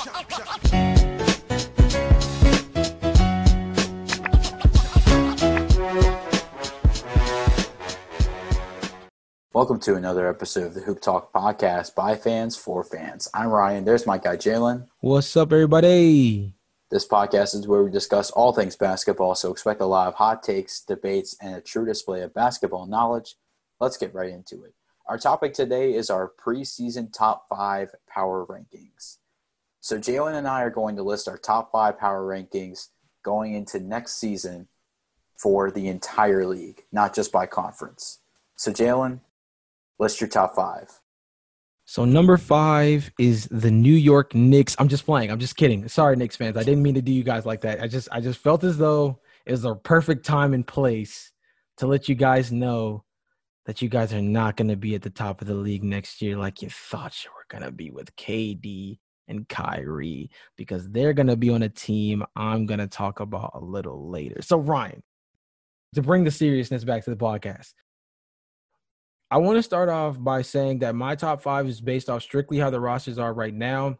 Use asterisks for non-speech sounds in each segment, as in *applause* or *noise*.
Welcome to another episode of the Hoop Talk podcast by fans for fans. I'm Ryan. There's my guy Jalen. What's up, everybody? This podcast is where we discuss all things basketball, so expect a lot of hot takes, debates, and a true display of basketball knowledge. Let's get right into it. Our topic today is our preseason top five power rankings. So, Jalen and I are going to list our top five power rankings going into next season for the entire league, not just by conference. So, Jalen, list your top five. So number five is the New York Knicks. I'm just playing. I'm just kidding. Sorry, Knicks fans. I didn't mean to do you guys like that. I just I just felt as though it was a perfect time and place to let you guys know that you guys are not going to be at the top of the league next year like you thought you were going to be with KD and Kyrie because they're going to be on a team I'm going to talk about a little later. So Ryan, to bring the seriousness back to the podcast, I want to start off by saying that my top five is based off strictly how the rosters are right now.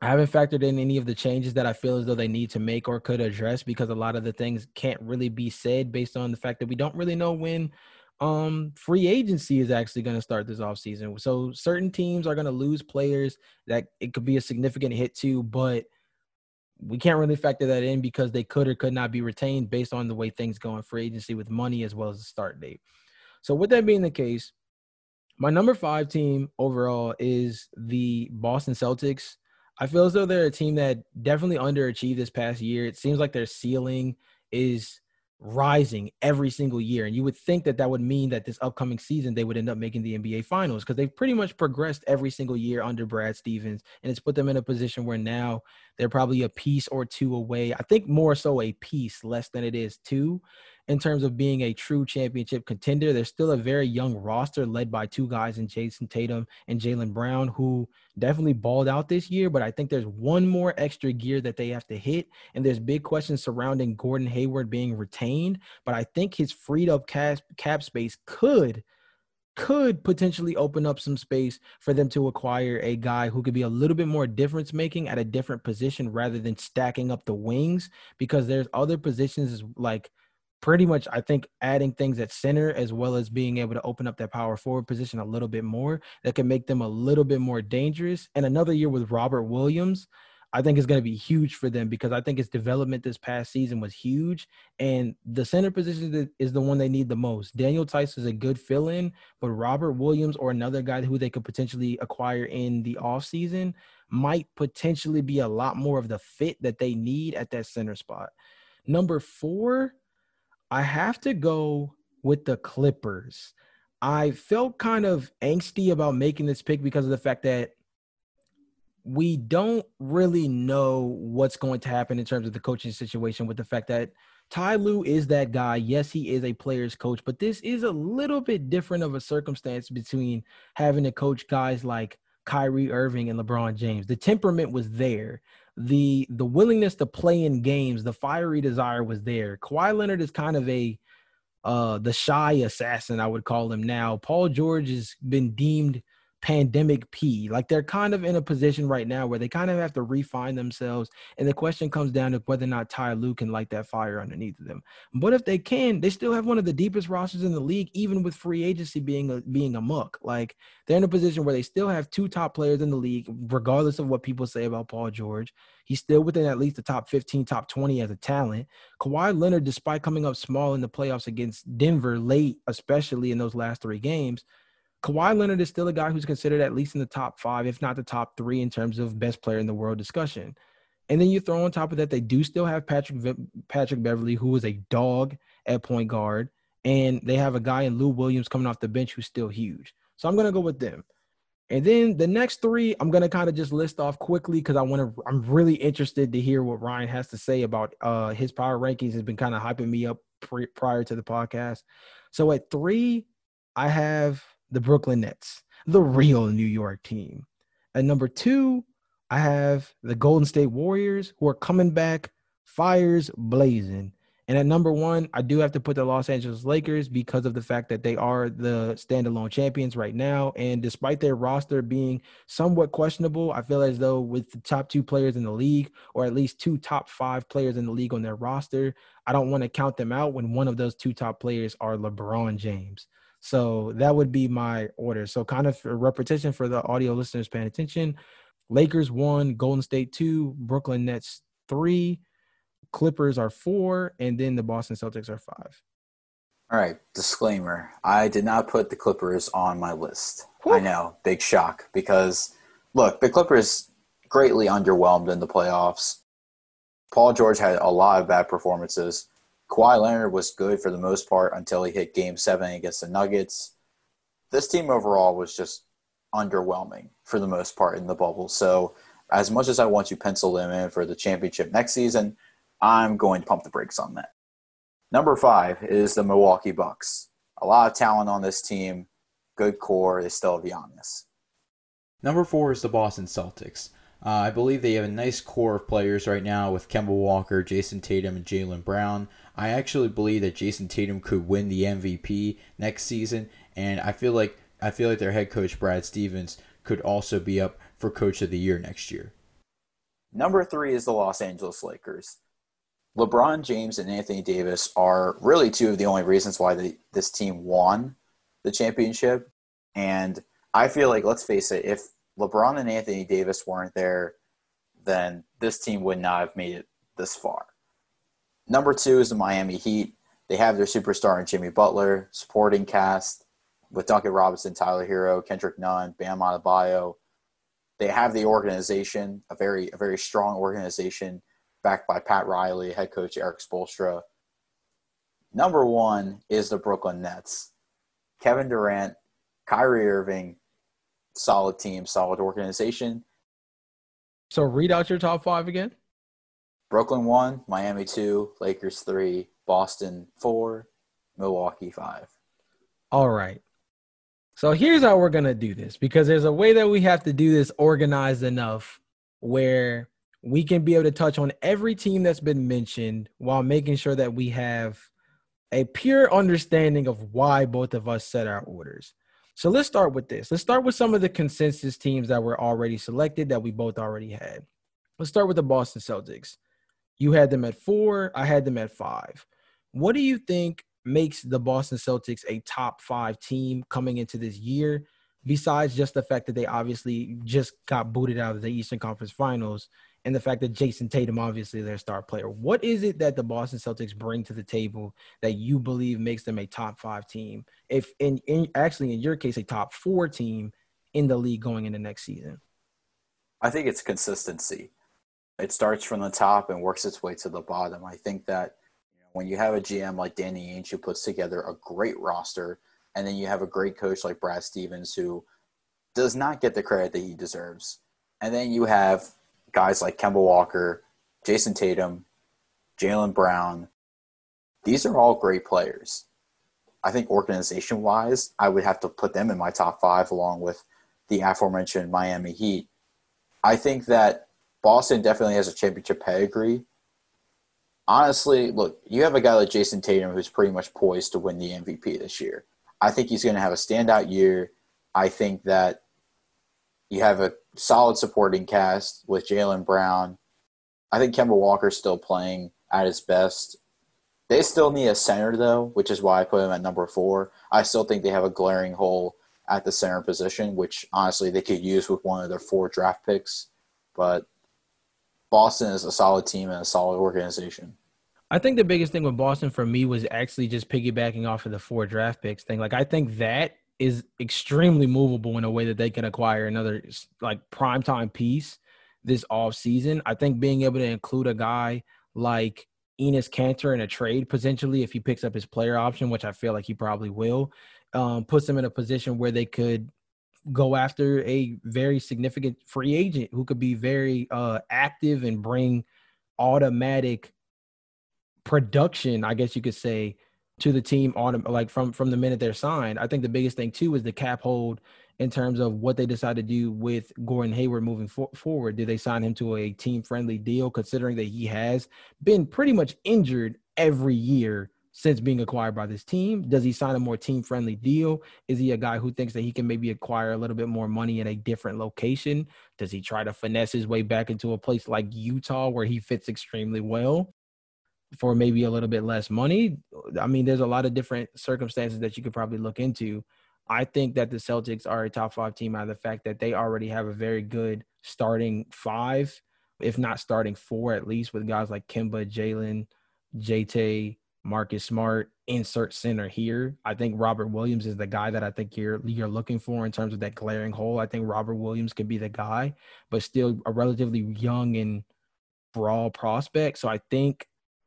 I haven't factored in any of the changes that I feel as though they need to make or could address because a lot of the things can't really be said based on the fact that we don't really know when um free agency is actually going to start this offseason. So certain teams are going to lose players that it could be a significant hit to, but we can't really factor that in because they could or could not be retained based on the way things go in free agency with money as well as the start date. So with that being the case, my number five team overall is the Boston Celtics. I feel as though they're a team that definitely underachieved this past year. It seems like their ceiling is rising every single year. And you would think that that would mean that this upcoming season they would end up making the NBA finals because they've pretty much progressed every single year under Brad Stevens. And it's put them in a position where now they're probably a piece or two away. I think more so a piece less than it is two in terms of being a true championship contender. There's still a very young roster led by two guys in Jayson Tatum and Jaylen Brown who definitely balled out this year, but I think there's one more extra gear that they have to hit. And there's big questions surrounding Gordon Hayward being retained, but I think his freed up cap, cap space could could potentially open up some space for them to acquire a guy who could be a little bit more difference making at a different position rather than stacking up the wings because there's other positions like pretty much I think adding things at center as well as being able to open up that power forward position a little bit more that can make them a little bit more dangerous. And another year with Robert Williams, I think is going to be huge for them because I think his development this past season was huge. And the center position is the one they need the most. Daniel Theis is a good fill in, but Robert Williams or another guy who they could potentially acquire in the offseason might potentially be a lot more of the fit that they need at that center spot. Number four, I have to go with the Clippers. I felt kind of angsty about making this pick because of the fact that we don't really know what's going to happen in terms of the coaching situation with the fact that Ty Lue is that guy. Yes, he is a player's coach, but this is a little bit different of a circumstance between having to coach guys like Kyrie Irving and LeBron James. The temperament was there the the willingness to play in games, the fiery desire was there. Kawhi Leonard is kind of a uh the shy assassin, I would call him now. Paul George has been deemed pandemic P. Like they're kind of in a position right now where they kind of have to refine themselves. And the question comes down to whether or not Ty Lue can light that fire underneath them. But if they can, they still have one of the deepest rosters in the league, even with free agency being a being a muck. Like they're in a position where they still have two top players in the league, regardless of what people say about Paul George. He's still within at least the top 15, top 20 as a talent. Kawhi Leonard, despite coming up small in the playoffs against Denver late, especially in those last three games, Kawhi Leonard is still a guy who's considered at least in the top five, if not the top three, in terms of best player in the world discussion. And then you throw on top of that, they do still have Patrick Patrick Beverley, who is a dog at point guard, and they have a guy in Lou Williams coming off the bench who's still huge. So I'm gonna go with them. And then the next three, I'm gonna kind of just list off quickly because I want to. I'm really interested to hear what Ryan has to say about uh, his power rankings. Has been kind of hyping me up pre- prior to the podcast. So at three, I have the Brooklyn Nets, the real New York team. At number two, I have the Golden State Warriors who are coming back, fires blazing. And at number one, I do have to put the Los Angeles Lakers because of the fact that they are the standalone champions right now. And despite their roster being somewhat questionable, I feel as though with the top two players in the league, or at least two top five players in the league on their roster, I don't want to count them out when one of those two top players are LeBron James. So that would be my order. So, kind of a repetition for the audio listeners paying attention Lakers one, Golden State two, Brooklyn Nets three, Clippers are four, and then the Boston Celtics are five. All right, disclaimer. I did not put the Clippers on my list. I know, big shock because look, the Clippers greatly underwhelmed in the playoffs. Paul George had a lot of bad performances. Kawhi Leonard was good for the most part until he hit game seven against the Nuggets. This team overall was just underwhelming for the most part in the bubble. So, as much as I want to pencil them in for the championship next season, I'm going to pump the brakes on that. Number five is the Milwaukee Bucks. A lot of talent on this team, good core. They still have Giannis. Number four is the Boston Celtics. Uh, I believe they have a nice core of players right now with Kemba Walker, Jayson Tatum, and Jaylen Brown. I actually believe that Jayson Tatum could win the MVP next season, and I feel like I feel like their head coach Brad Stevens could also be up for Coach of the Year next year. Number three is the Los Angeles Lakers. LeBron James and Anthony Davis are really two of the only reasons why the, this team won the championship. And I feel like, let's face it, if LeBron and Anthony Davis weren't there, then this team would not have made it this far. Number two is the Miami Heat. They have their superstar in Jimmy Butler, supporting cast with Duncan Robinson, Tyler Herro, Kendrick Nunn, Bam Adebayo. They have the organization, a very a very strong organization backed by Pat Riley, head coach Erik Spoelstra. Number one is the Brooklyn Nets. Kevin Durant, Kyrie Irving, solid team, solid organization. So read out your top five again. Brooklyn one, Miami two, Lakers three, Boston four, Milwaukee five. All right. So here's how we're gonna do this because there's a way that we have to do this organized enough where we can be able to touch on every team that's been mentioned while making sure that we have a pure understanding of why both of us set our orders. So let's start with this. Let's start with some of the consensus teams that were already selected that we both already had. Let's start with the Boston Celtics. You had them at four, I had them at five. What do you think makes the Boston Celtics a top five team coming into this year? Besides just the fact that they obviously just got booted out of the Eastern Conference Finals and the fact that Jayson Tatum, obviously their star player. What is it that the Boston Celtics bring to the table that you believe makes them a top five team? If in, in actually in your case a top four team in the league going into next season? I think it's consistency. It starts from the top and works its way to the bottom. I think that when you have a GM like Danny Ainge who puts together a great roster, and then you have a great coach like Brad Stevens who does not get the credit that he deserves, and then you have guys like Kemba Walker, Jayson Tatum, Jaylen Brown. These are all great players. I think organization wise, I would have to put them in my top five along with the aforementioned Miami Heat. I think that Boston definitely has a championship pedigree. Honestly, look, you have a guy like Jayson Tatum who's pretty much poised to win the MVP this year. I think he's going to have a standout year. I think that you have a solid supporting cast with Jaylen Brown. I think Kemba Walker's still playing at his best. They still need a center though, which is why I put him at number four. I still think they have a glaring hole at the center position, which honestly they could use with one of their four draft picks. But Boston is a solid team and a solid organization. I think the biggest thing with Boston for me was actually just piggybacking off of the four draft picks thing. Like I think that is extremely movable in a way that they can acquire another like primetime piece this off season. I think being able to include a guy like Enes Kanter in a trade potentially if he picks up his player option, which I feel like he probably will, um, puts them in a position where they could go after a very significant free agent who could be very uh, active and bring automatic production, I guess you could say, to the team on like from from the minute they're signed. I think the biggest thing too is the cap hold in terms of what they decide to do with Gordon Hayward moving for- forward. Do they sign him to a team friendly deal, considering that he has been pretty much injured every year since being acquired by this team? Does he sign a more team friendly deal? Is he a guy who thinks that he can maybe acquire a little bit more money in a different location? Does he try to finesse his way back into a place like Utah where he fits extremely well? For maybe a little bit less money. I mean, there's a lot of different circumstances that you could probably look into. I think that the Celtics are a top five team out of the fact that they already have a very good starting five, if not starting four at least, with guys like Kemba, Jaylen, JT, Marcus Smart, insert center here. I think Robert Williams is the guy that I think you're you're looking for in terms of that glaring hole. I think Robert Williams can be the guy, but still a relatively young and broad prospect. So I think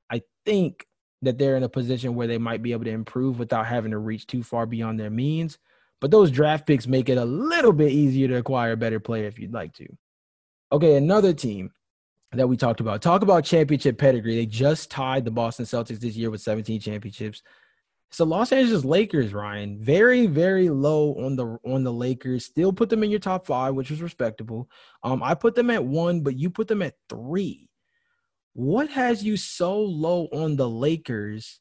I think that they're in a position where they might be able to improve without having to reach too far beyond their means. But those draft picks make it a little bit easier to acquire a better player if you'd like to. Okay, another team that we talked about. Talk about championship pedigree. They just tied the Boston Celtics this year with 17 championships. The Los Angeles Lakers, Ryan. Very, very low on the on the Lakers. Still put them in your top five, which was respectable. Um, I put them at one, but you put them at three. What has you so low on the Lakers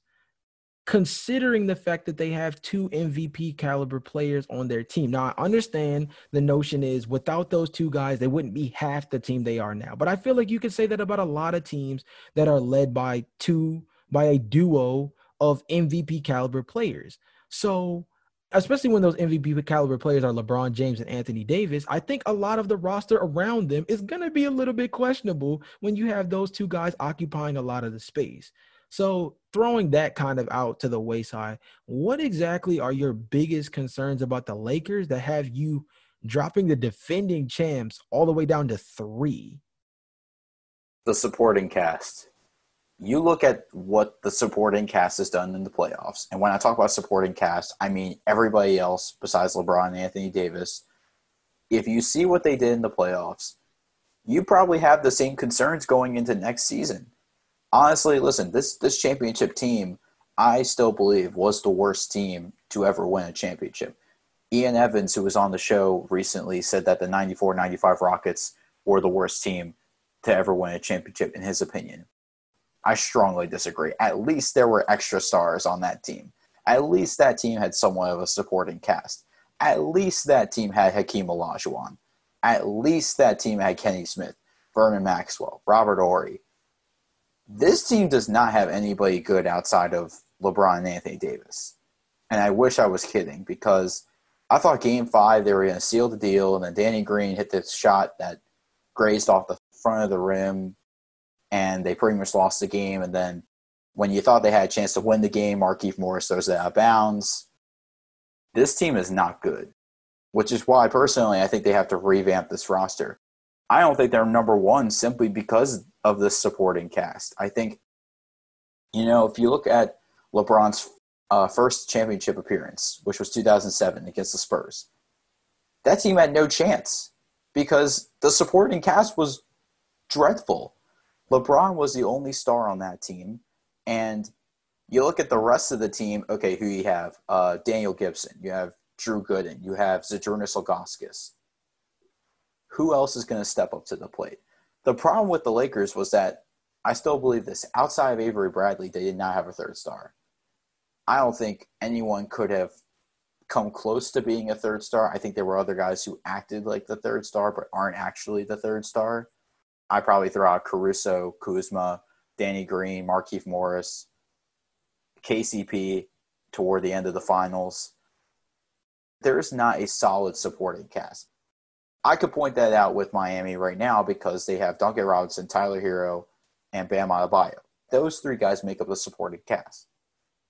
considering the fact that they have two MVP caliber players on their team. Now, I understand the notion is without those two guys, they wouldn't be half the team they are now. But I feel like you could say that about a lot of teams that are led by two, by a duo of MVP caliber players. So, especially when those MVP caliber players are LeBron James and Anthony Davis, I think a lot of the roster around them is going to be a little bit questionable when you have those two guys occupying a lot of the space. So, throwing that kind of out to the wayside, what exactly are your biggest concerns about the Lakers that have you dropping the defending champs all the way down to three? The supporting cast. You look at what the supporting cast has done in the playoffs. And when I talk about supporting cast, I mean everybody else besides LeBron and Anthony Davis. If you see what they did in the playoffs, you probably have the same concerns going into next season honestly, listen, this this championship team, I still believe was the worst team to ever win a championship. Ian Evans, who was on the show recently, said that the 94-95 Rockets were the worst team to ever win a championship in his opinion. I strongly disagree. At least there were extra stars on that team. At least that team had somewhat of a supporting cast. At least that team had Hakeem Olajuwon. At least that team had Kenny Smith, Vernon Maxwell, Robert Horry, this team does not have anybody good outside of LeBron and Anthony Davis. And I wish I was kidding because I thought game five they were going to seal the deal, and then Danny Green hit this shot that grazed off the front of the rim, and they pretty much lost the game. And then when you thought they had a chance to win the game, Markieff Morris throws it out of bounds. This team is not good, which is why personally I think they have to revamp this roster. I don't think they're number one simply because of the supporting cast. I think, you know, if you look at LeBron's uh, first championship appearance, which was 2007 against the Spurs, that team had no chance because the supporting cast was dreadful. LeBron was the only star on that team. And you look at the rest of the team, okay, who you have? Uh, Daniel Gibson, you have Drew Gooden, you have Zydrunas Ilgauskas. Who else is going to step up to the plate? The problem with the Lakers was that I still believe this. Outside of Avery Bradley, they did not have a third star. I don't think anyone could have come close to being a third star. I think there were other guys who acted like the third star but aren't actually the third star. I probably throw out Caruso, Kuzma, Danny Green, Markieff Morris, KCP toward the end of the finals. There is not a solid supporting cast. I could point that out with Miami right now because they have Duncan Robinson, Tyler Herro, and Bam Adebayo. Those three guys make up the supporting cast.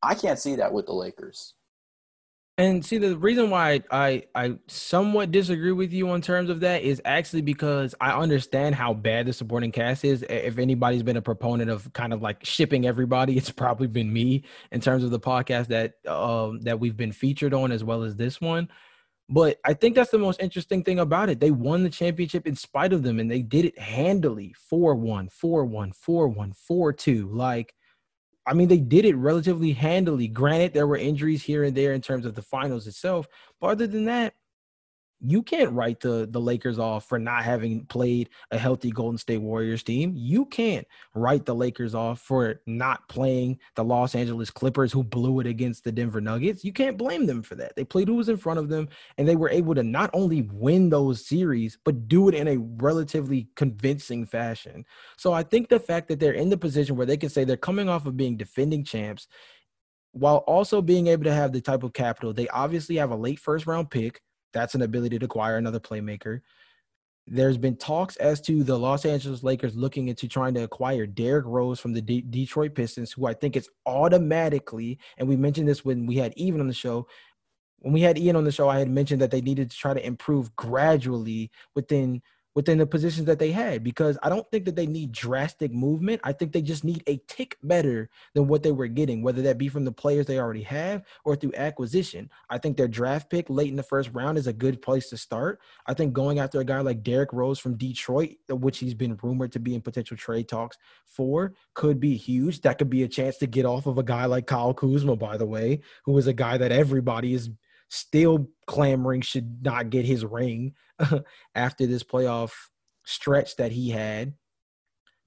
I can't see that with the Lakers. And see, the reason why I, I somewhat disagree with you on terms of that is actually because I understand how bad the supporting cast is. If anybody's been a proponent of kind of like shipping everybody, it's probably been me in terms of the podcast that um, that we've been featured on as well as this one. But I think that's the most interesting thing about it. They won the championship in spite of them, and they did it handily 4 1, 4 1, 4 1, 4 2. Like, I mean, they did it relatively handily. Granted, there were injuries here and there in terms of the finals itself. But other than that, you can't write the the Lakers off for not having played a healthy Golden State Warriors team. You can't write the Lakers off for not playing the Los Angeles Clippers who blew it against the Denver Nuggets. You can't blame them for that. They played who was in front of them and they were able to not only win those series but do it in a relatively convincing fashion. So I think the fact that they're in the position where they can say they're coming off of being defending champs while also being able to have the type of capital, they obviously have a late first round pick. That's an ability to acquire another playmaker. There's been talks as to the Los Angeles Lakers looking into trying to acquire Derrick Rose from the D- Detroit Pistons, who I think is automatically, and we mentioned this when we had Ian on the show. When we had Ian on the show, I had mentioned that they needed to try to improve gradually within within the positions that they had because I don't think that they need drastic movement. I think they just need a tick better than what they were getting, whether that be from the players they already have or through acquisition. I think their draft pick late in the first round is a good place to start. I think going after a guy like Derrick Rose from Detroit, which he's been rumored to be in potential trade talks for, could be huge. That could be a chance to get off of a guy like Kyle Kuzma, by the way, who is a guy that everybody is still clamoring should not get his ring *laughs* after this playoff stretch that he had.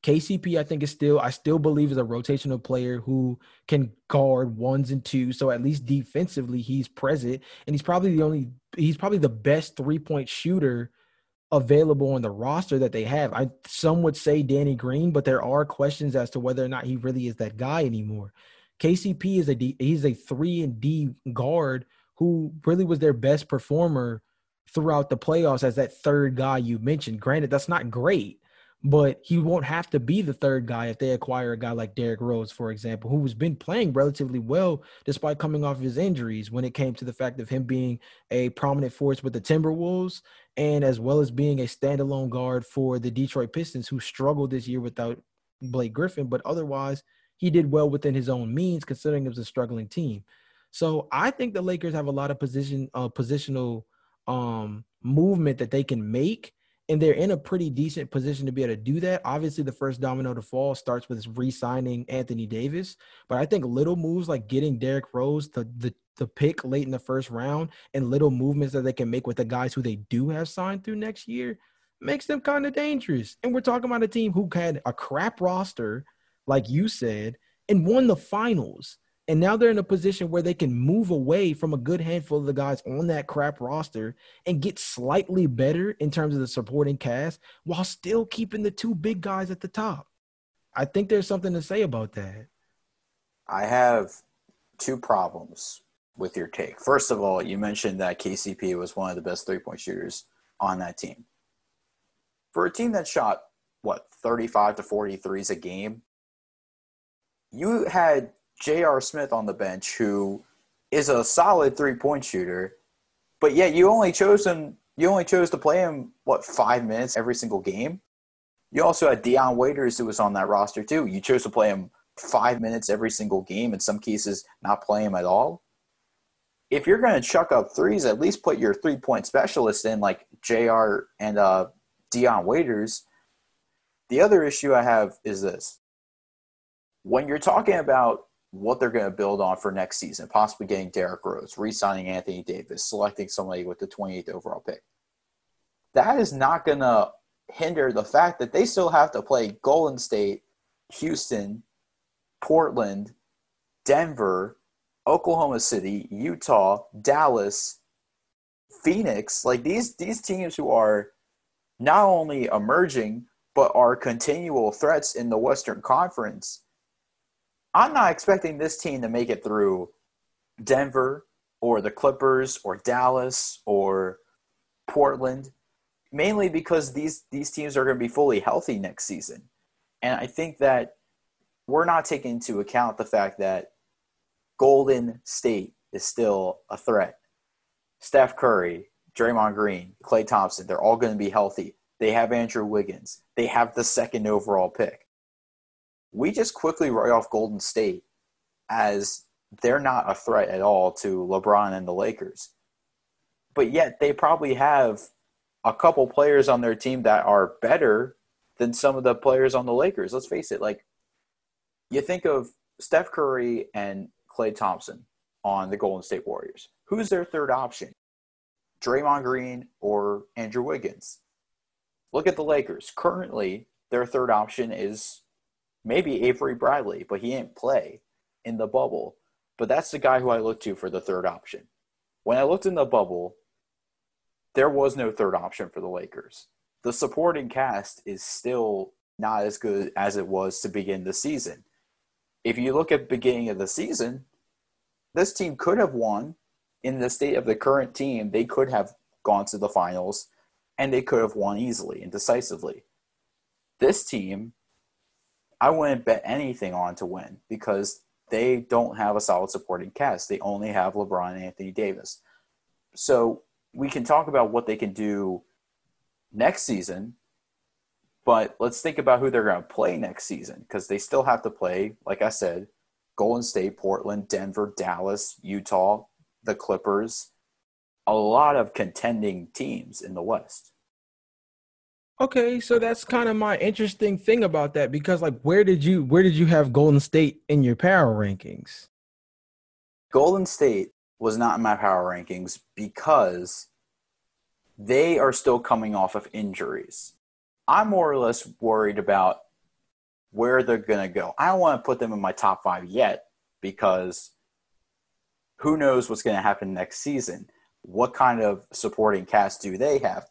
KCP, I think, is still, I still believe is a rotational player who can guard ones and twos. So at least defensively, he's present. And he's probably the only, he's probably the best three point shooter available on the roster that they have. I some would say Danny Green, but there are questions as to whether or not he really is that guy anymore. KCP is a D, he's a three and D guard who really was their best performer throughout the playoffs as that third guy you mentioned. Granted, that's not great, but he won't have to be the third guy if they acquire a guy like Derrick Rose, for example, who has been playing relatively well despite coming off of his injuries when it came to the fact of him being a prominent force with the Timberwolves and as well as being a standalone guard for the Detroit Pistons, who struggled this year without Blake Griffin, but otherwise he did well within his own means considering it was a struggling team. So I think the Lakers have a lot of position uh, positional um, movement that they can make, and they're in a pretty decent position to be able to do that. Obviously, the first domino to fall starts with re-signing Anthony Davis, but I think little moves like getting Derrick Rose, the the the pick late in the first round, and little movements that they can make with the guys who they do have signed through next year makes them kind of dangerous. And we're talking about a team who had a crap roster, like you said, and won the finals. And now they're in a position where they can move away from a good handful of the guys on that crap roster and get slightly better in terms of the supporting cast while still keeping the two big guys at the top. I think there's something to say about that. I have two problems with your take. First of all, you mentioned that KCP was one of the best three point shooters on that team. For a team that shot, what, 35 to 43s a game, you had J.R. Smith on the bench, who is a solid three point shooter, but yet you only chose him. You only chose to play him what five minutes every single game. You also had Dion Waiters, who was on that roster too. You chose to play him five minutes every single game. In some cases, not play him at all. If you're going to chuck up threes, at least put your three point specialist in, like J.R. and uh, Dion Waiters. The other issue I have is this: when you're talking about what they're going to build on for next season, possibly getting Derrick Rose, re signing Anthony Davis, selecting somebody with the 28th overall pick. That is not going to hinder the fact that they still have to play Golden State, Houston, Portland, Denver, Oklahoma City, Utah, Dallas, Phoenix. Like these these teams who are not only emerging but are continual threats in the Western Conference I'm not expecting this team to make it through Denver or the Clippers or Dallas or Portland, mainly because these these teams are going to be fully healthy next season. And I think that we're not taking into account the fact that Golden State is still a threat. Steph Curry, Draymond Green, Klay Thompson, they're all going to be healthy. They have Andrew Wiggins. They have the second overall pick we just quickly write off Golden State as they're not a threat at all to LeBron and the Lakers. But yet they probably have a couple players on their team that are better than some of the players on the Lakers. Let's face it, like you think of Steph Curry and Klay Thompson on the Golden State Warriors. Who's their third option? Draymond Green or Andrew Wiggins. Look at the Lakers. Currently, their third option is maybe Avery Bradley, but he didn't play in the bubble. But that's the guy who I looked to for the third option. When I looked in the bubble, there was no third option for the Lakers. The supporting cast is still not as good as it was to begin the season. If you look at beginning of the season, this team could have won. In the state of the current team, they could have gone to the finals and they could have won easily and decisively. This team, I wouldn't bet anything on to win because they don't have a solid supporting cast. They only have LeBron and Anthony Davis. So we can talk about what they can do next season, but let's think about who they're going to play next season because they still have to play, like I said, Golden State, Portland, Denver, Dallas, Utah, the Clippers, a lot of contending teams in the West. Okay, so that's kind of my interesting thing about that because like where did you where did you have Golden State in your power rankings? Golden State was not in my power rankings because they are still coming off of injuries. I'm more or less worried about where they're going to go. I don't want to put them in my top 5 yet because who knows what's going to happen next season what kind of supporting cast do they have?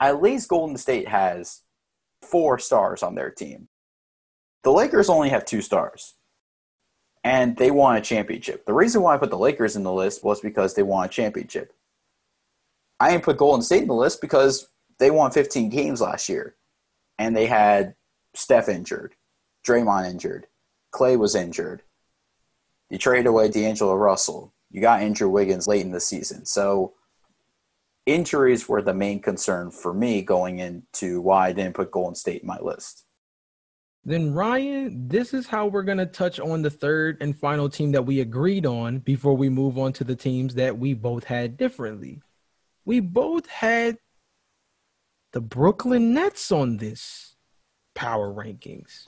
At least Golden State has four stars on their team. The Lakers only have two stars, and they won a championship. The reason why I put the Lakers in the list was because they won a championship. I didn't put Golden State in the list because they won 15 games last year, and they had Steph injured, Draymond injured, Klay was injured. You traded away D'Angelo Russell you got Andrew Wiggins late in the season. So injuries were the main concern for me going into why I didn't put Golden State in my list. Then Ryan, this is how we're going to touch on the third and final team that we agreed on before we move on to the teams that we both had differently. We both had the Brooklyn Nets on this power rankings.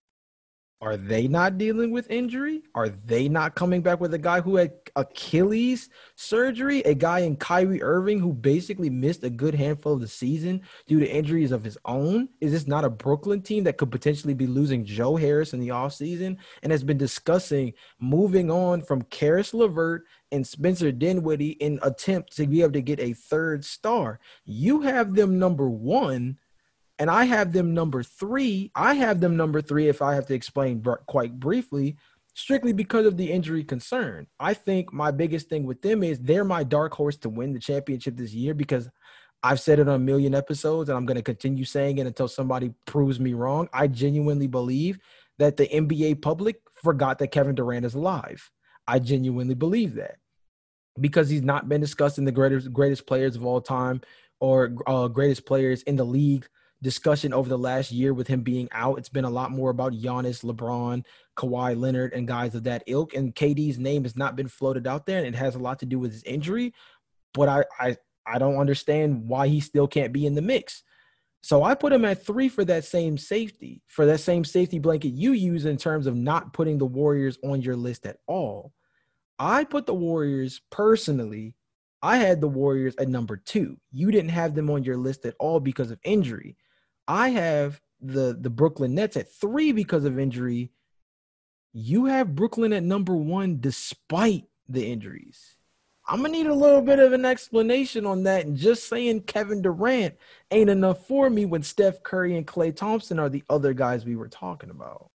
Are they not dealing with injury? Are they not coming back with a guy who had Achilles surgery? A guy in Kyrie Irving who basically missed a good handful of the season due to injuries of his own? Is this not a Brooklyn team that could potentially be losing Joe Harris in the offseason and has been discussing moving on from Caris LeVert and Spencer Dinwiddie in attempt to be able to get a third star? You have them number one and I have them number three. I have them number three, if I have to explain quite briefly, strictly because of the injury concern. I think my biggest thing with them is they're my dark horse to win the championship this year because I've said it on a million episodes and I'm going to continue saying it until somebody proves me wrong. I genuinely believe that the NBA public forgot that Kevin Durant is alive. I genuinely believe that because he's not been discussed in the greatest greatest players of all time or uh, greatest players in the league discussion over the last year with him being out. It's been a lot more about Giannis, LeBron, Kawhi Leonard, and guys of that ilk. And KD's name has not been floated out there, and it has a lot to do with his injury. But I I I don't understand why he still can't be in the mix. So I put him at three for that same safety, for that same safety blanket you use in terms of not putting the Warriors on your list at all. I put the Warriors personally. I had the Warriors at number two. You didn't have them on your list at all because of injury. I have the the Brooklyn Nets at three because of injury. You have Brooklyn at number one despite the injuries. I'm gonna need a little bit of an explanation on that. And just saying Kevin Durant ain't enough for me when Steph Curry and Klay Thompson are the other guys we were talking about.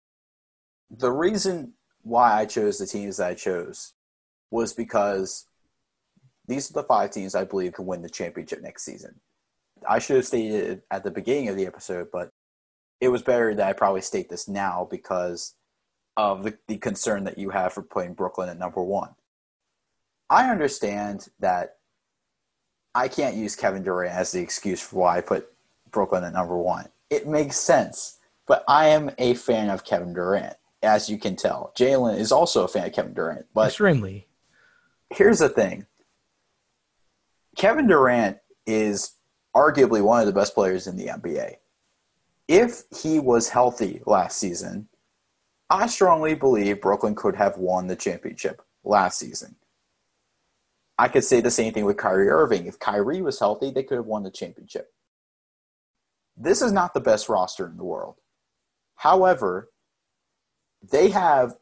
The reason why I chose the teams that I chose was because these are the five teams I believe can win the championship next season. I should have stated it at the beginning of the episode, but it was better that I probably state this now because of the, the concern that you have for putting Brooklyn at number one. I understand that I can't use Kevin Durant as the excuse for why I put Brooklyn at number one. It makes sense, but I am a fan of Kevin Durant, as you can tell. Jalen is also a fan of Kevin Durant, but extremely. Here's the thing: Kevin Durant is arguably one of the best players in the NBA. If he was healthy last season, I strongly believe Brooklyn could have won the championship last season. I could say the same thing with Kyrie Irving. If Kyrie was healthy, they could have won the championship. This is not the best roster in the world. However, they have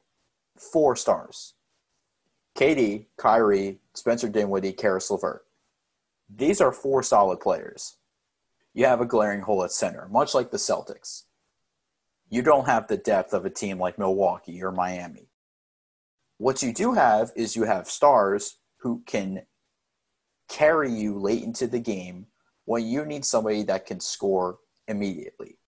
four stars. KD, Kyrie, Spencer Dinwiddie, Caris LeVert. These are four solid players. You have a glaring hole at center, much like the Celtics. You don't have the depth of a team like Milwaukee or Miami. What you do have is you have stars who can carry you late into the game when you need somebody that can score immediately.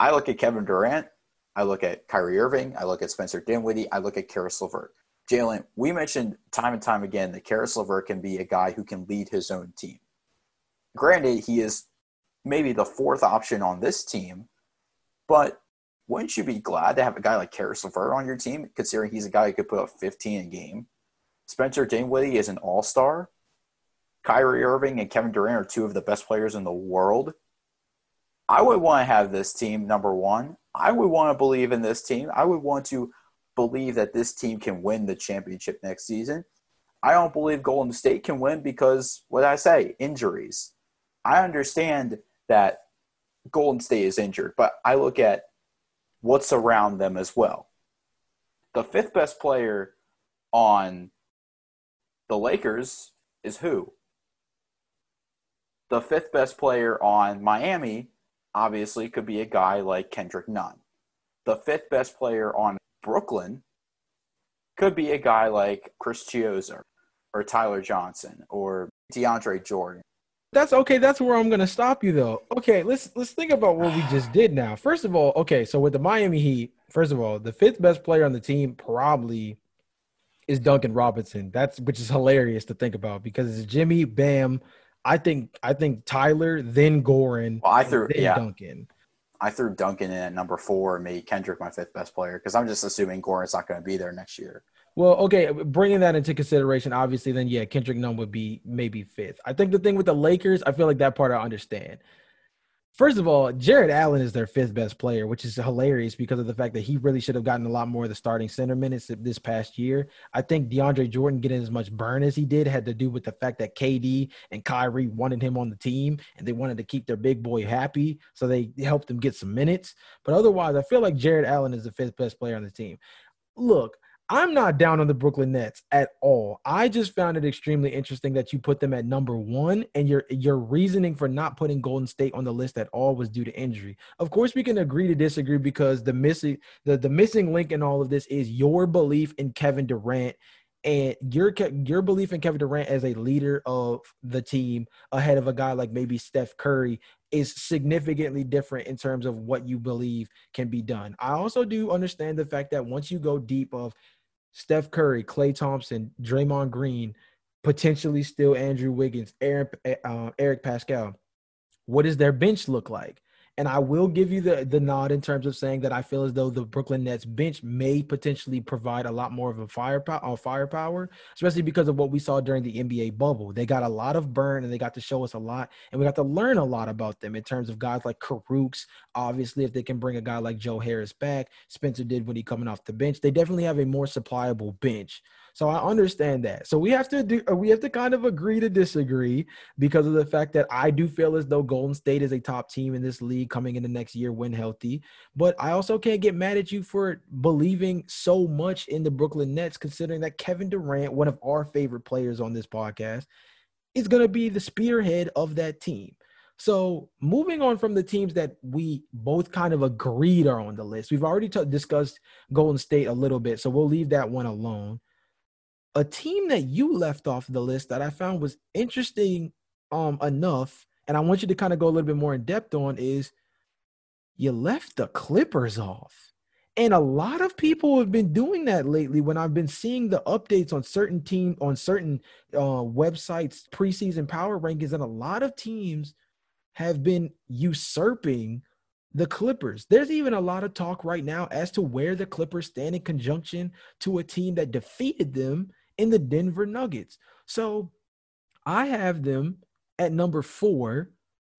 I look at Kevin Durant, I look at Kyrie Irving, I look at Spencer Dinwiddie, I look at Caris LeVert. Jalen, we mentioned time and time again that Caris LeVert can be a guy who can lead his own team. Granted, he is maybe the fourth option on this team, but wouldn't you be glad to have a guy like Caris LeVert on your team, considering he's a guy who could put up 15 a game? Spencer Dinwiddie is an all star. Kyrie Irving and Kevin Durant are two of the best players in the world. I would want to have this team number one. I would want to believe in this team. I would want to believe that this team can win the championship next season. I don't believe Golden State can win because what I say, injuries. I understand that Golden State is injured, but I look at what's around them as well. The fifth best player on the Lakers is who? The fifth best player on Miami obviously could be a guy like Kendrick Nunn. The fifth best player on Brooklyn could be a guy like Chris Chiozza or Tyler Johnson or DeAndre Jordan. That's okay. That's where I'm gonna stop you though. Okay, let's let's think about what we *sighs* just did now. First of all, okay, so with the Miami Heat, first of all, the fifth best player on the team probably is Duncan Robinson. That's which is hilarious to think about because it's Jimmy, Bam. I think I think Tyler, then Goran, well, I threw then yeah. Duncan. I threw Duncan in at number four and made Kendrick my fifth best player because I'm just assuming Goran's not going to be there next year. Well, okay, bringing that into consideration, obviously, then yeah, Kendrick Nunn would be maybe fifth. I think the thing with the Lakers, I feel like that part I understand. First of all, Jarrett Allen is their fifth best player, which is hilarious because of the fact that he really should have gotten a lot more of the starting center minutes this past year. I think DeAndre Jordan getting as much burn as he did had to do with the fact that KD and Kyrie wanted him on the team and they wanted to keep their big boy happy. So they helped him get some minutes. But otherwise, I feel like Jarrett Allen is the fifth best player on the team. Look, I'm not down on the Brooklyn Nets at all. I just found it extremely interesting that you put them at number one, and your your reasoning for not putting Golden State on the list at all was due to injury. Of course, we can agree to disagree because the missing the, the missing link in all of this is your belief in Kevin Durant and your your belief in Kevin Durant as a leader of the team ahead of a guy like maybe Steph Curry is significantly different in terms of what you believe can be done. I also do understand the fact that once you go deep of Steph Curry, Klay Thompson, Draymond Green, potentially still Andrew Wiggins, Eric, uh, Eric Paschall. What does their bench look like? And I will give you the, the nod in terms of saying that I feel as though the Brooklyn Nets bench may potentially provide a lot more of a firepower, uh, firepower, especially because of what we saw during the NBA bubble. They got a lot of burn and they got to show us a lot, and we got to learn a lot about them in terms of guys like Karooks. Obviously, if they can bring a guy like Joe Harris back, Spencer Dinwiddie coming off the bench. They definitely have a more supplyable bench. So I understand that. So we have to do uh, we have to kind of agree to disagree because of the fact that I do feel as though Golden State is a top team in this league coming in the next year when healthy. But I also can't get mad at you for believing so much in the Brooklyn Nets, considering that Kevin Durant, one of our favorite players on this podcast, is going to be the spearhead of that team. So moving on from the teams that we both kind of agreed are on the list, we've already t- discussed Golden State a little bit, so we'll leave that one alone a team that you left off the list that I found was interesting um enough, and I want you to kind of go a little bit more in depth on is you left the Clippers off. And a lot of people have been doing that lately when I've been seeing the updates on certain team on certain uh, websites preseason power rankings and a lot of teams have been usurping the Clippers. There's even a lot of talk right now as to where the Clippers stand in conjunction to a team that defeated them in the Denver Nuggets. So I have them at number four.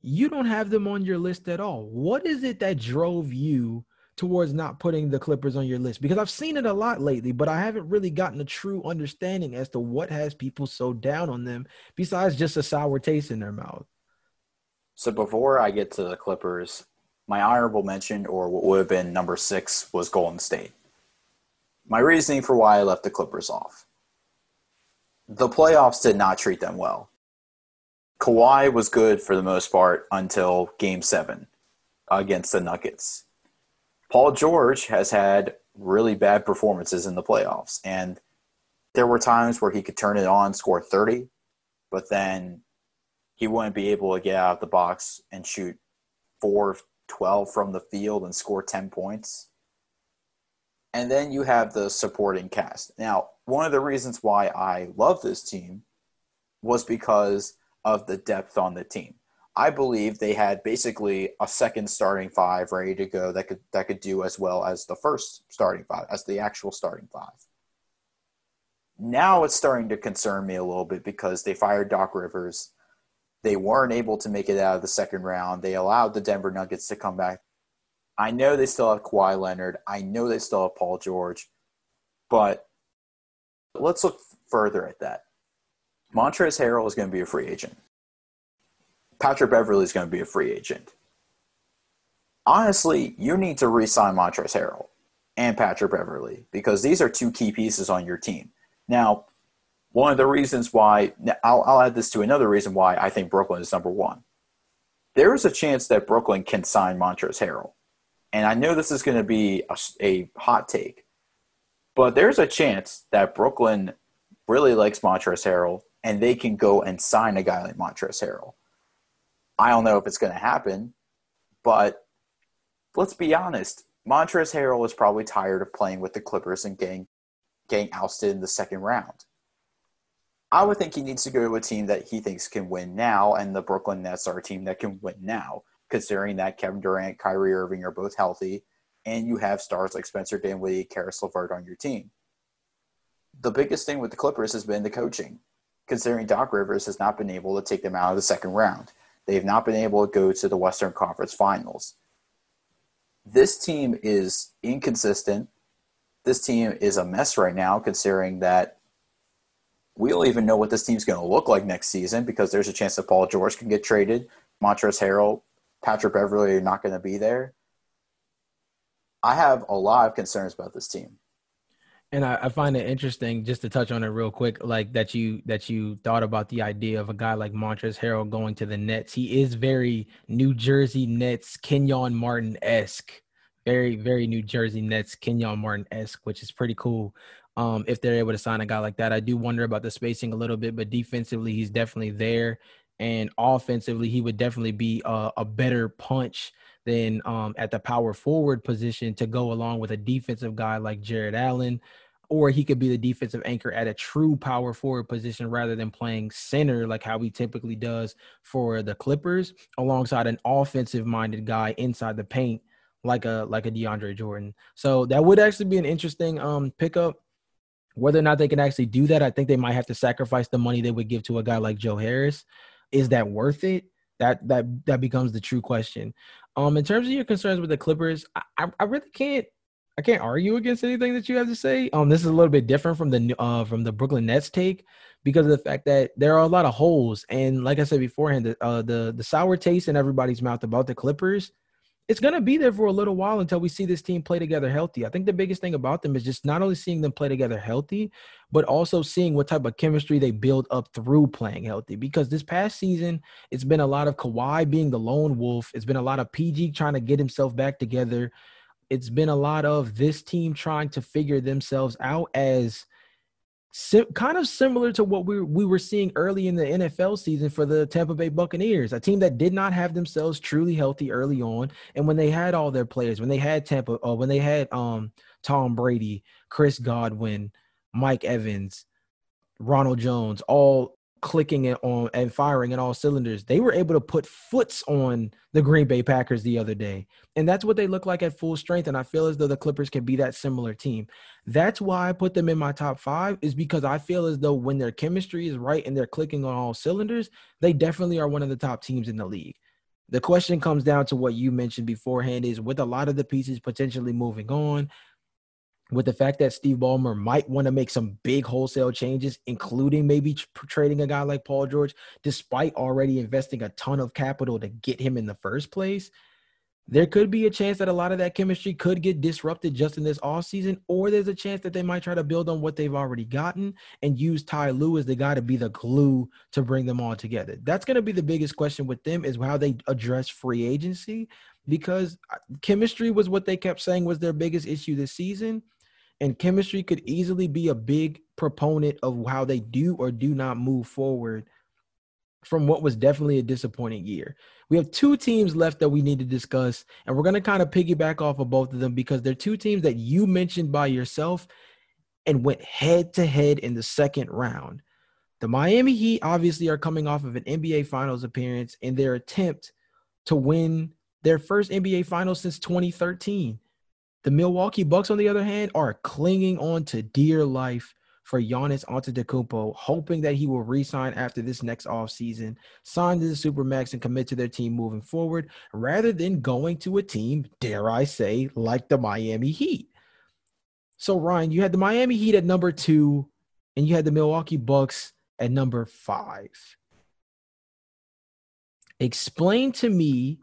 You don't have them on your list at all. What is it that drove you towards not putting the Clippers on your list? Because I've seen it a lot lately, but I haven't really gotten a true understanding as to what has people so down on them besides just a sour taste in their mouth. So before I get to the Clippers, my honorable mention, or what would have been number six, was Golden State. My reasoning for why I left the Clippers off. The playoffs did not treat them well. Kawhi was good for the most part until game seven against the Nuggets. Paul George has had really bad performances in the playoffs, and there were times where he could turn it on, score 30, but then he wouldn't be able to get out of the box and shoot 4 12 from the field and score 10 points. And then you have the supporting cast. Now, one of the reasons why I love this team was because of the depth on the team. I believe they had basically a second starting five ready to go that could that could do as well as the first starting five, as the actual starting five. Now it's starting to concern me a little bit because they fired Doc Rivers. They weren't able to make it out of the second round. They allowed the Denver Nuggets to come back. I know they still have Kawhi Leonard. I know they still have Paul George. But let's look further at that. Montrezl Harrell is going to be a free agent. Patrick Beverley is going to be a free agent. Honestly, you need to re-sign Montrezl Harrell and Patrick Beverley because these are two key pieces on your team. Now, one of the reasons why I'll, I'll add this to another reason why I think Brooklyn is number one. There is a chance that Brooklyn can sign Montrezl Harrell, and I know this is going to be a, a hot take, but there's a chance that Brooklyn really likes Montrezl Harrell, and they can go and sign a guy like Montrezl Harrell. I don't know if it's going to happen, but let's be honest. Montrezl Harrell is probably tired of playing with the Clippers and getting getting ousted in the second round. I would think he needs to go to a team that he thinks can win now, and the Brooklyn Nets are a team that can win now, considering that Kevin Durant, Kyrie Irving are both healthy, and you have stars like Spencer Dinwiddie, Caris LeVert on your team. The biggest thing with the Clippers has been the coaching, considering Doc Rivers has not been able to take them out of the second round. They have not been able to go to the Western Conference Finals. This team is inconsistent. This team is a mess right now, considering that we don't even know what this team's going to look like next season because there's a chance that Paul George can get traded. Montrezl Harrell, Patrick Beverley not going to be there. I have a lot of concerns about this team. And I, I, find it interesting just to touch on it real quick, like that you that you thought about the idea of a guy like Montrezl Harrell going to the Nets. He is very New Jersey Nets, Kenyon Martin esque, very very New Jersey Nets, Kenyon Martin esque, which is pretty cool. Um, if they're able to sign a guy like that, I do wonder about the spacing a little bit, but defensively he's definitely there, and offensively he would definitely be a, a better punch than um, at the power forward position to go along with a defensive guy like Jarrett Allen, or he could be the defensive anchor at a true power forward position rather than playing center like how he typically does for the Clippers, alongside an offensive minded guy inside the paint like a like a DeAndre Jordan. So that would actually be an interesting um pickup. Whether or not they can actually do that, I think they might have to sacrifice the money they would give to a guy like Joe Harris. Is that worth it? That that that becomes the true question. Um, in terms of your concerns with the Clippers, I, I really can't I can't argue against anything that you have to say. Um, this is a little bit different from the uh from the Brooklyn Nets take because of the fact that there are a lot of holes, and like I said beforehand, the uh, the the sour taste in everybody's mouth about the Clippers it's going to be there for a little while until we see this team play together healthy. I think the biggest thing about them is just not only seeing them play together healthy, but also seeing what type of chemistry they build up through playing healthy. Because this past season, it's been a lot of Kawhi being the lone wolf. It's been a lot of PG trying to get himself back together. It's been a lot of this team trying to figure themselves out as Sim- kind of similar to what we, we were seeing early in the NFL season for the Tampa Bay Buccaneers, a team that did not have themselves truly healthy early on. And when they had all their players, when they had Tampa, uh, when they had um, Tom Brady, Chris Godwin, Mike Evans, Ronald Jones, all clicking it on and firing in all cylinders. They were able to put foots on the Green Bay Packers the other day. And that's what they look like at full strength. And I feel as though the Clippers can be that similar team. That's why I put them in my top five, is because I feel as though when their chemistry is right and they're clicking on all cylinders, they definitely are one of the top teams in the league. The question comes down to what you mentioned beforehand is with a lot of the pieces potentially moving on, with the fact that Steve Ballmer might want to make some big wholesale changes, including maybe trading a guy like Paul George, despite already investing a ton of capital to get him in the first place, there could be a chance that a lot of that chemistry could get disrupted just in this off season, or there's a chance that they might try to build on what they've already gotten and use Ty Lue as the guy to be the glue to bring them all together. That's going to be the biggest question with them is how they address free agency because uh, chemistry was what they kept saying was their biggest issue this season. And chemistry could easily be a big proponent of how they do or do not move forward from what was definitely a disappointing year. We have two teams left that we need to discuss, and we're going to kind of piggyback off of both of them because they're two teams that you mentioned by yourself and went head to head in the second round. The Miami Heat obviously are coming off of an NBA Finals appearance in their attempt to win their first NBA Finals since 2013. The Milwaukee Bucks, on the other hand, are clinging on to dear life for Giannis Antetokounmpo, hoping that he will re-sign after this next offseason, sign to the Supermax, and commit to their team moving forward, rather than going to a team, dare I say, like the Miami Heat. So, Ryan, you had the Miami Heat at number two, and you had the Milwaukee Bucks at number five. Explain to me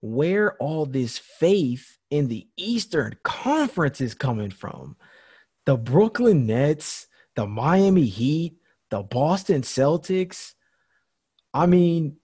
where all this faith in the Eastern Conference is coming from. The Brooklyn Nets, the Miami Heat, the Boston Celtics. I mean,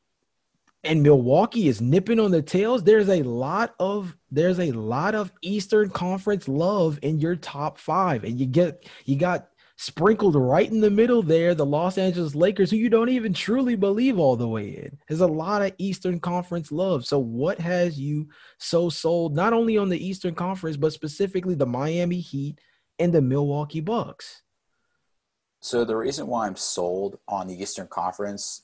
and Milwaukee is nipping on the tails. There's a lot of there's a lot of Eastern Conference love in your top 5 and you get you got sprinkled right in the middle there, the Los Angeles Lakers, who you don't even truly believe all the way in. There's a lot of Eastern Conference love. So, what has you so sold not only on the Eastern Conference, but specifically the Miami Heat and the Milwaukee Bucks? So, the reason why I'm sold on the Eastern Conference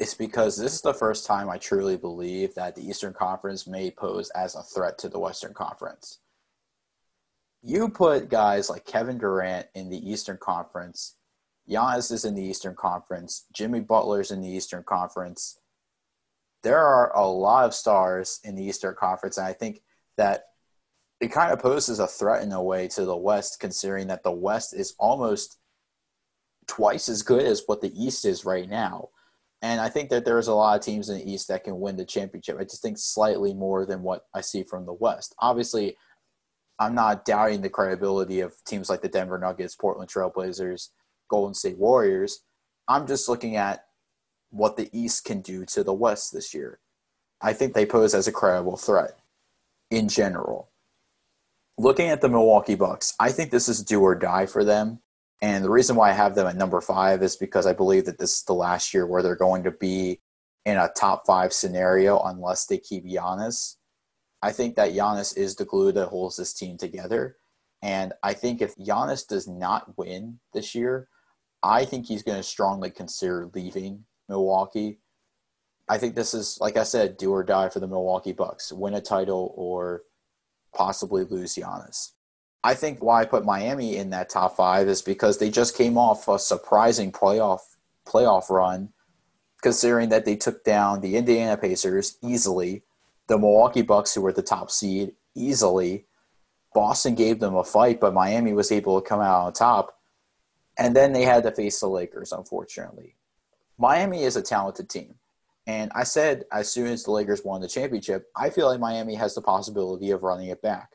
is because this is the first time I truly believe that the Eastern Conference may pose as a threat to the Western Conference you put guys like Kevin Durant in the Eastern Conference, Giannis is in the Eastern Conference, Jimmy Butler's in the Eastern Conference. There are a lot of stars in the Eastern Conference, and I think that it kind of poses a threat in a way to the West, considering that the West is almost twice as good as what the East is right now. And I think that there's a lot of teams in the East that can win the championship. I just think slightly more than what I see from the West. Obviously, I'm not doubting the credibility of teams like the Denver Nuggets, Portland Trailblazers, Golden State Warriors. I'm just looking at what the East can do to the West this year. I think they pose as a credible threat in general. Looking at the Milwaukee Bucks, I think this is do or die for them. And the reason why I have them at number five is because I believe that this is the last year where they're going to be in a top five scenario unless they keep Giannis. I think that Giannis is the glue that holds this team together. And I think if Giannis does not win this year, I think he's going to strongly consider leaving Milwaukee. I think this is, like I said, do or die for the Milwaukee Bucks. Win a title or possibly lose Giannis. I think why I put Miami in that top five is because they just came off a surprising playoff playoff run, considering that they took down the Indiana Pacers easily the Milwaukee Bucks, who were the top seed, easily. Boston gave them a fight, but Miami was able to come out on top. And then they had to face the Lakers, unfortunately. Miami is a talented team. And I said as soon as the Lakers won the championship, I feel like Miami has the possibility of running it back.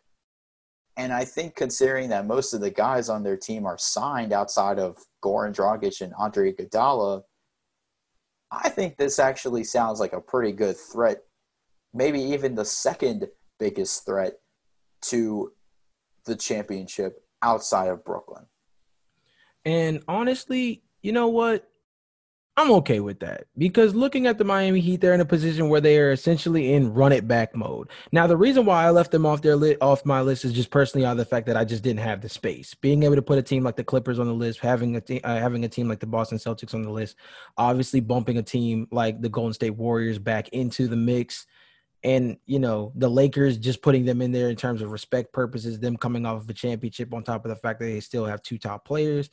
And I think considering that most of the guys on their team are signed outside of Goran Dragic and Andre Iguodala, I think this actually sounds like a pretty good threat maybe even the second biggest threat to the championship outside of Brooklyn. And honestly, you know what? I'm okay with that because looking at the Miami Heat, they're in a position where they are essentially in run it back mode. Now, the reason why I left them off their off my list is just personally of the fact that I just didn't have the space. Being able to put a team like the Clippers on the list, having a te- uh, having a team like the Boston Celtics on the list, obviously bumping a team like the Golden State Warriors back into the mix and you know the Lakers just putting them in there in terms of respect purposes, them coming off of a championship on top of the fact that they still have two top players.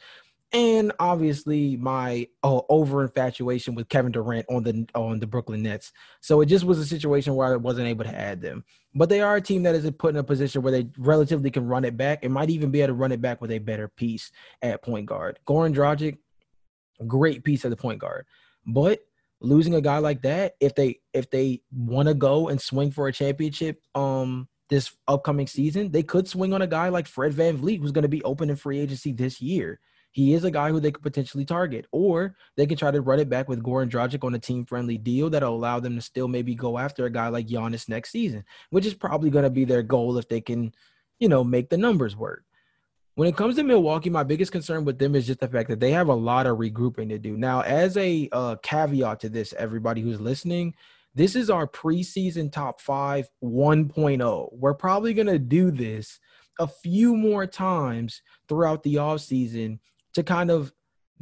and obviously my uh, over infatuation with Kevin Durant on the on the Brooklyn Nets. So it just was a situation where I wasn't able to add them. But they are a team that is put in a position where they relatively can run it back. It might even be able to run it back with a better piece at point guard. Goran Dragic, great piece at the point guard. But losing a guy like that, if they if they want to go and swing for a championship, um, this upcoming season, they could swing on a guy like Fred VanVleet, who's going to be open in free agency this year he is a guy who they could potentially target, or they can try to run it back with Goran Dragic on a team friendly deal that'll allow them to still maybe go after a guy like Giannis next season, which is probably going to be their goal if they can, you know, make the numbers work. When it comes to Milwaukee, my biggest concern with them is just the fact that they have a lot of regrouping to do. Now, as a uh, caveat to this, everybody who's listening, this is our preseason top five 1.0. We're probably going to do this a few more times throughout the offseason to kind of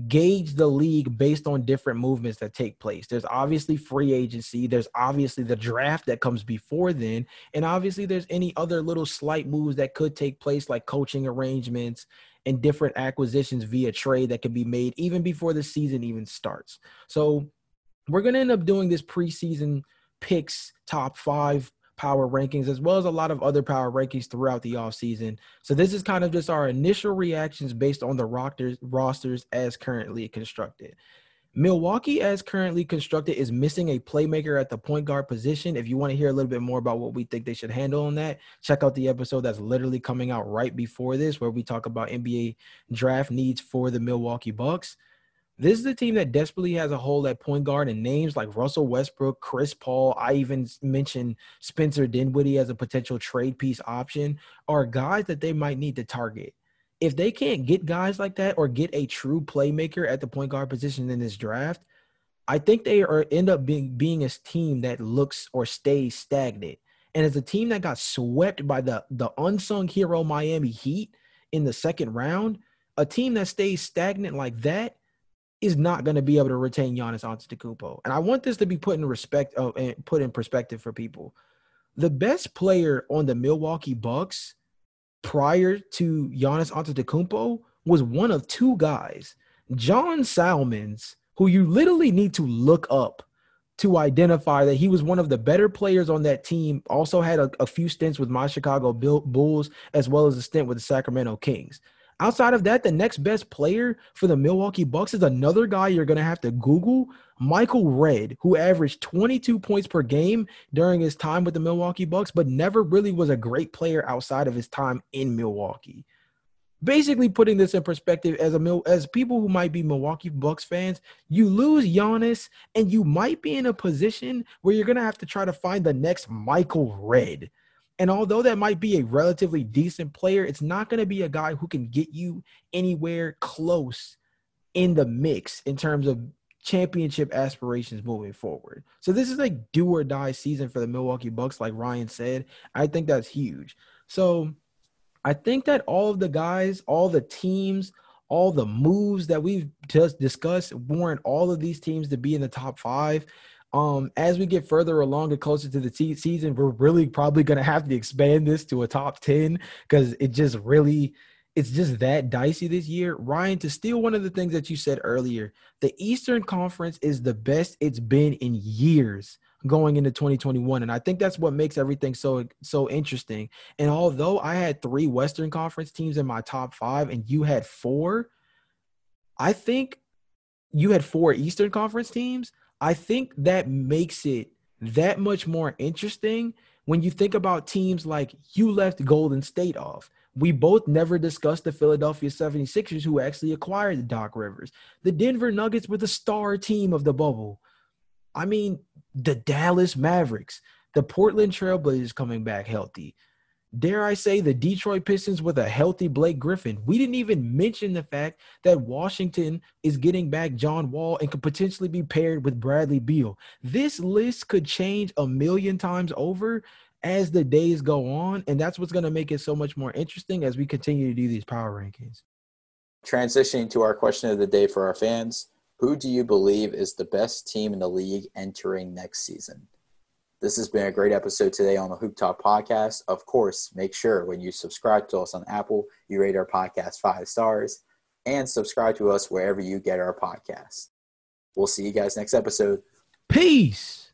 gauge the league based on different movements that take place. There's obviously free agency, there's obviously the draft that comes before then, and obviously there's any other little slight moves that could take place like coaching arrangements and different acquisitions via trade that can be made even before the season even starts. So we're going to end up doing this preseason picks top 5 power rankings as well as a lot of other power rankings throughout the offseason. So this is kind of just our initial reactions based on the rosters, rosters as currently constructed. Milwaukee, as currently constructed, is missing a playmaker at the point guard position. If you want to hear a little bit more about what we think they should handle on that, check out the episode that's literally coming out right before this, where we talk about NBA draft needs for the Milwaukee Bucks. This is a team that desperately has a hole at point guard and names like Russell Westbrook, Chris Paul. I even mentioned Spencer Dinwiddie as a potential trade piece option are guys that they might need to target. If they can't get guys like that or get a true playmaker at the point guard position in this draft, I think they are end up being being a team that looks or stays stagnant. And as a team that got swept by the the unsung hero Miami Heat in the second round, a team that stays stagnant like that is not going to be able to retain Giannis Antetokounmpo. And I want this to be put in respect of and put in perspective for people. The best player on the Milwaukee Bucks prior to Giannis Antetokounmpo was one of two guys, John Salmons, who you literally need to look up to identify that he was one of the better players on that team. Also had a, a few stints with my Chicago Bulls as well as a stint with the Sacramento Kings. Outside of that, the next best player for the Milwaukee Bucks is another guy you're going to have to Google, Michael Redd, who averaged 22 points per game during his time with the Milwaukee Bucks, but never really was a great player outside of his time in Milwaukee. Basically, putting this in perspective, as a as people who might be Milwaukee Bucks fans, you lose Giannis, and you might be in a position where you're going to have to try to find the next Michael Redd. And although that might be a relatively decent player, it's not going to be a guy who can get you anywhere close in the mix in terms of championship aspirations moving forward. So this is a do or die season for the Milwaukee Bucks, like Ryan said. I think that's huge. So I think that all of the guys, all the teams, all the moves that we've just discussed warrant all of these teams to be in the top five um, as we get further along and closer to the t- season, we're really probably going to have to expand this to a top 10 because it just really, it's just that dicey this year. Ryan, to steal one of the things that you said earlier, the Eastern Conference is the best it's been in years going into 2021 and i think that's what makes everything so so interesting and although i had three western conference teams in my top five and you had four i think you had four eastern conference teams I think that makes it that much more interesting when you think about teams like you left Golden State off. We both never discussed the Philadelphia 76ers who actually acquired Doc Rivers. The Denver Nuggets were the star team of the bubble. I mean, the Dallas Mavericks, the Portland Trailblazers coming back healthy dare I say, the Detroit Pistons with a healthy Blake Griffin. We didn't even mention the fact that Washington is getting back John Wall and could potentially be paired with Bradley Beal. This list could change a million times over as the days go on, and that's what's going to make it so much more interesting as we continue to do these power rankings. Transitioning to our question of the day for our fans, who do you believe is the best team in the league entering next season? This has been a great episode today on the Hoop Talk podcast. Of course, make sure when you subscribe to us on Apple, you rate our podcast five stars. and subscribe to us wherever you get our podcast. We'll see you guys next episode. Peace.